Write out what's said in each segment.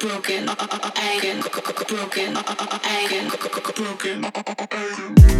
Trying broken, find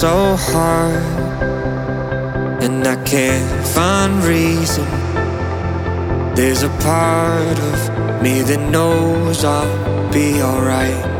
so hard, and I can't find reason. There's a part of me that knows I'll be alright.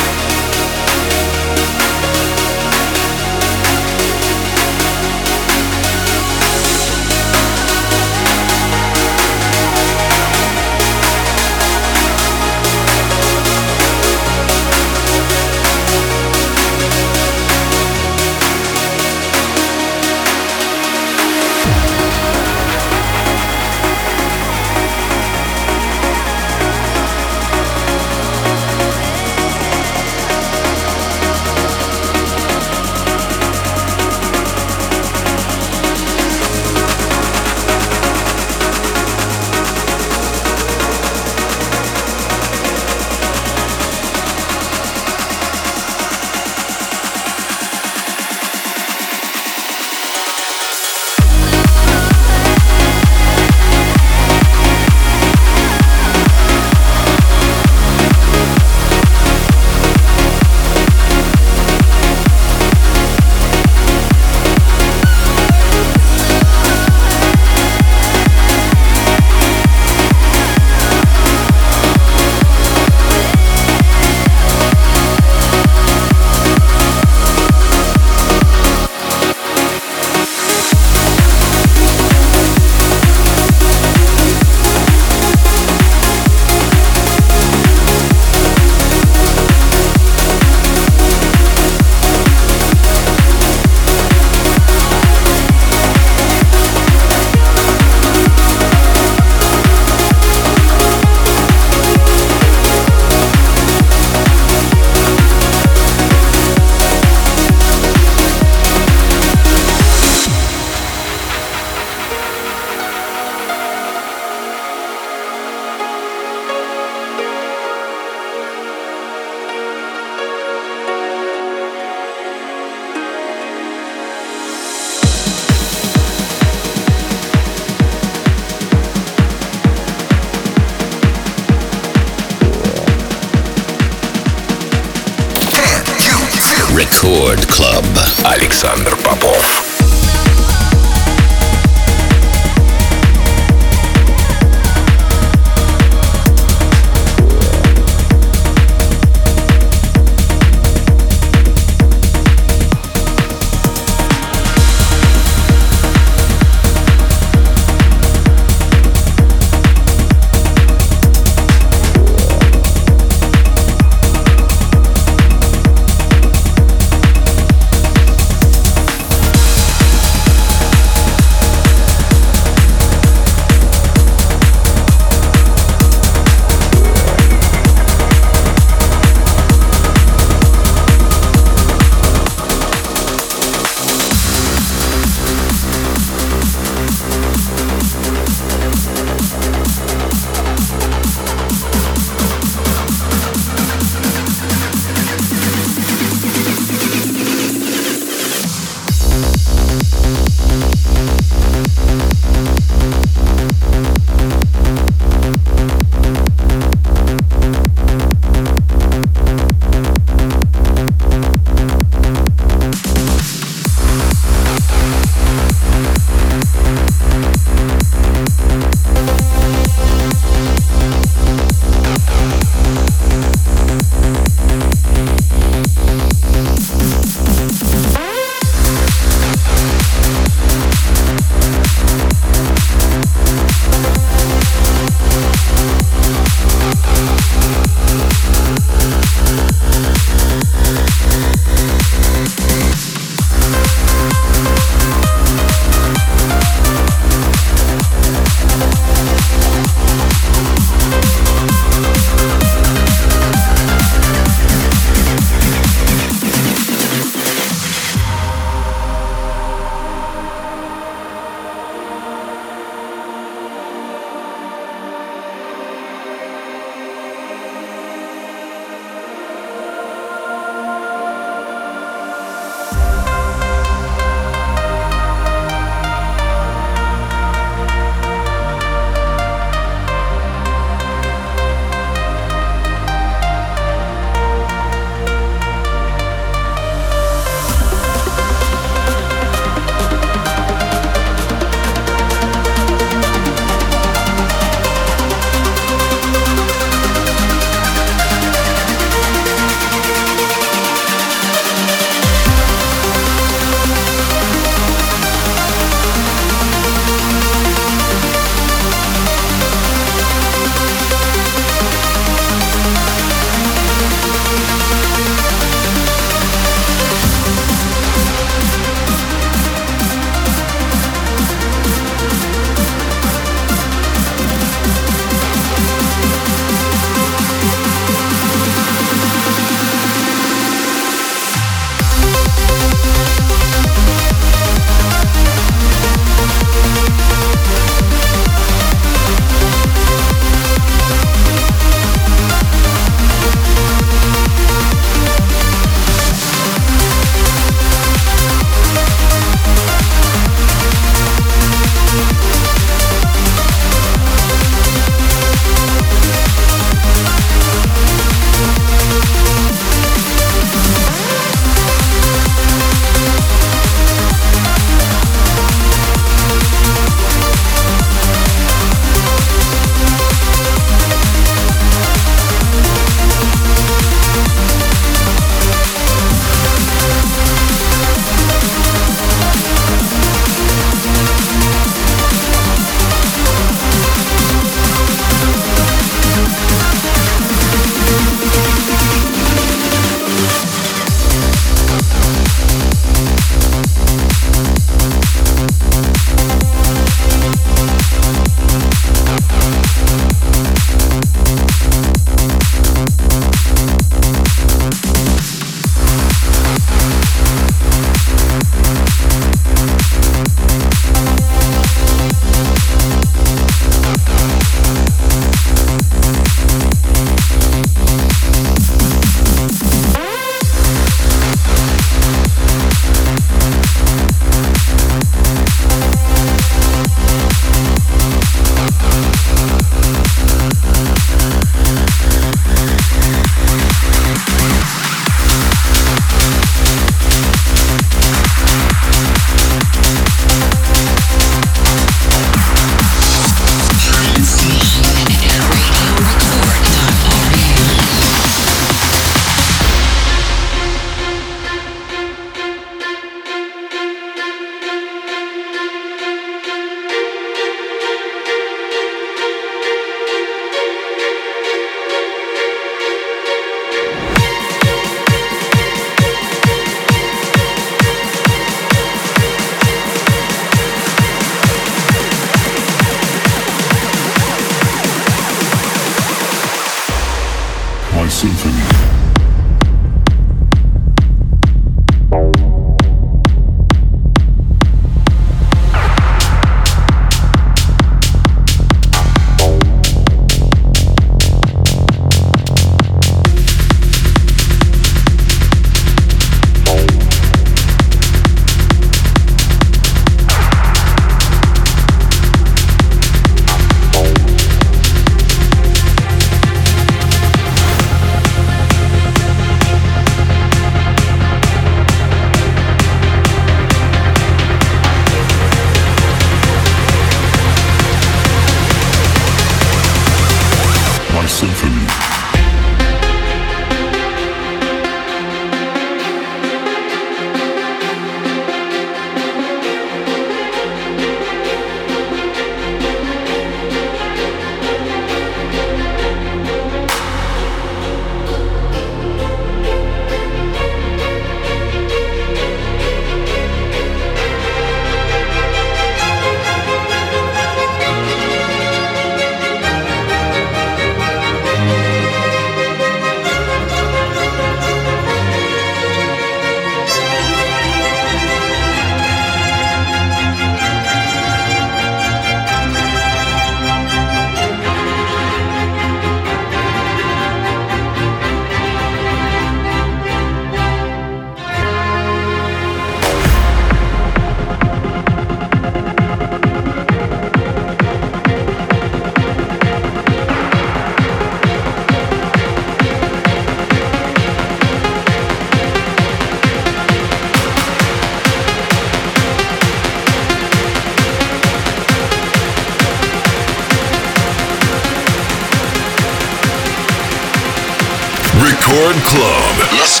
Club. Let's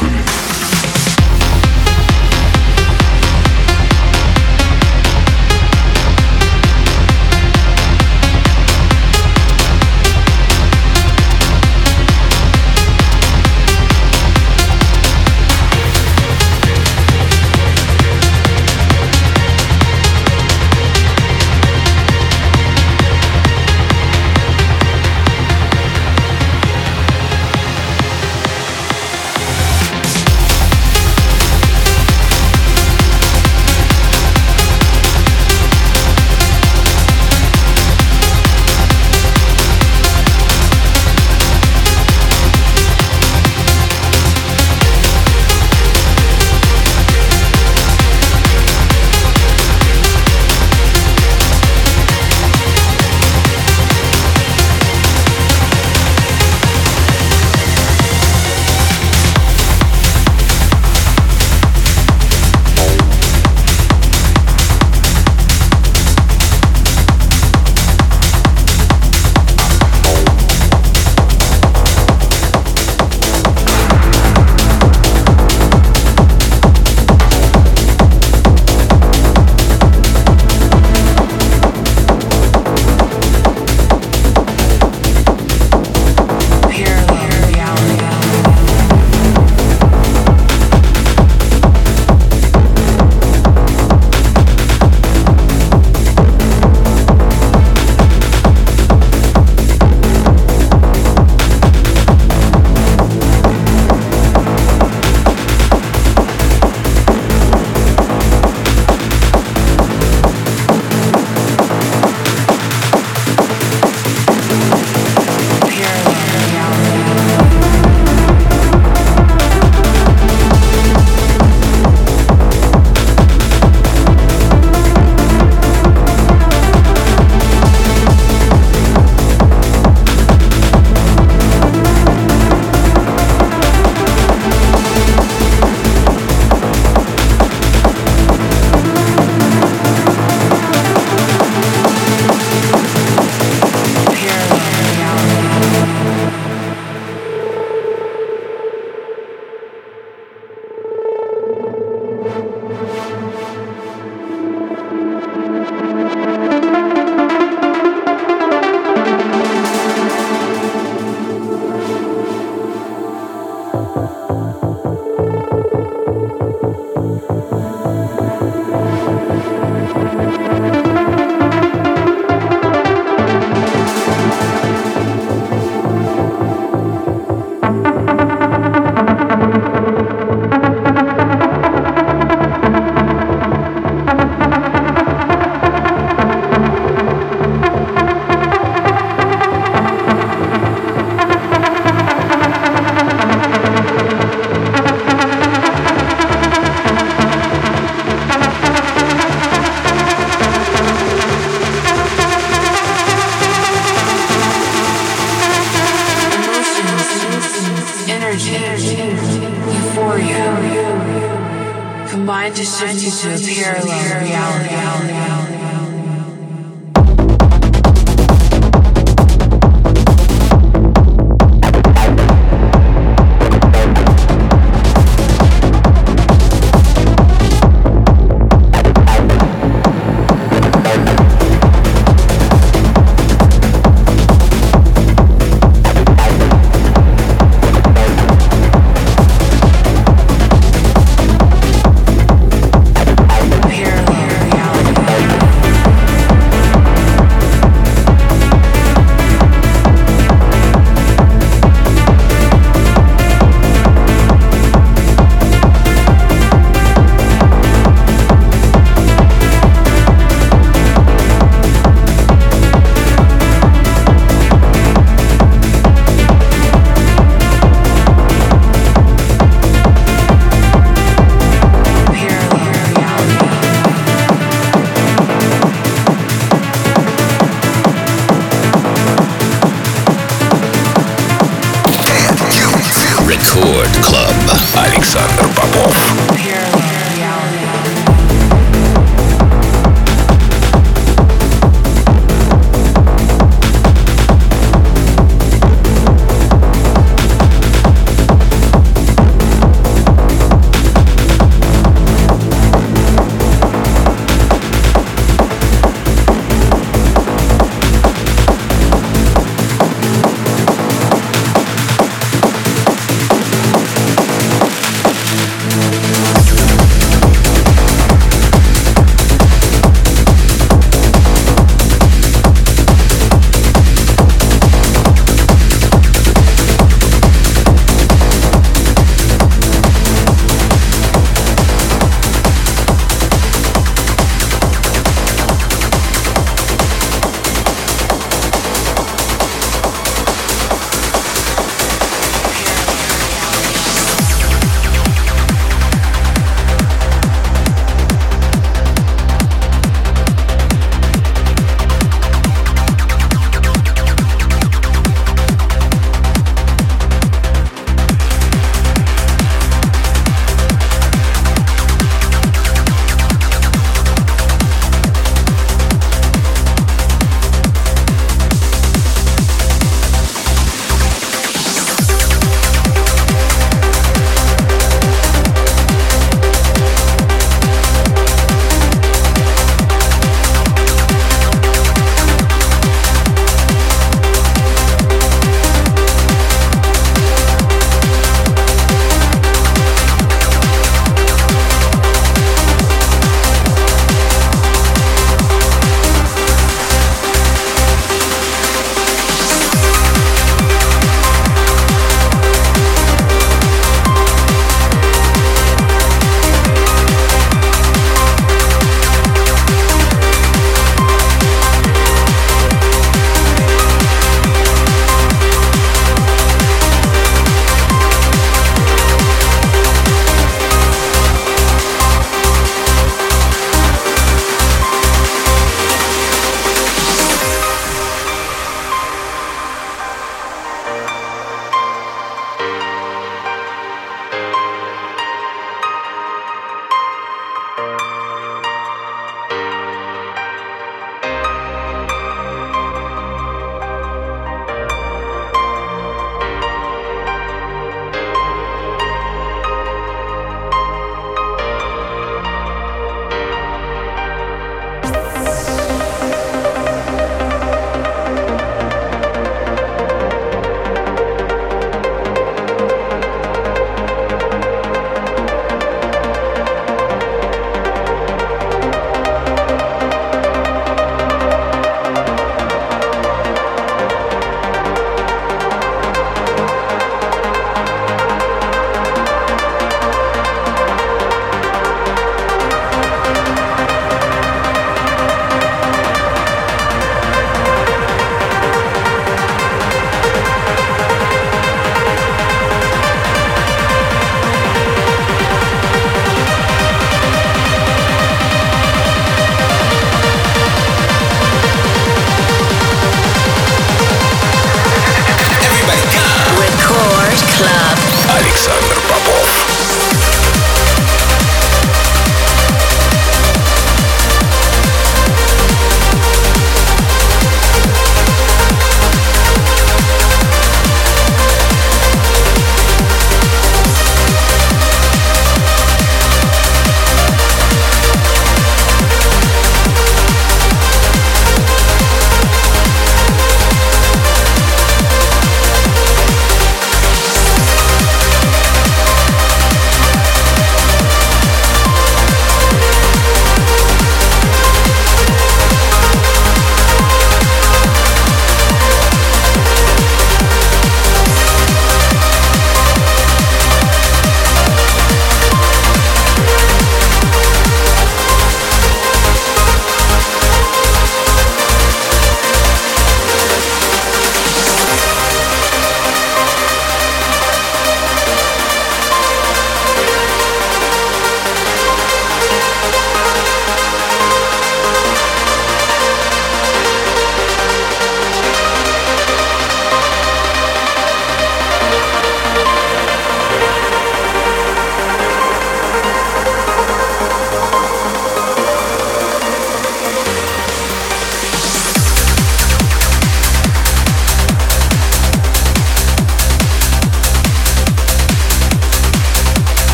go.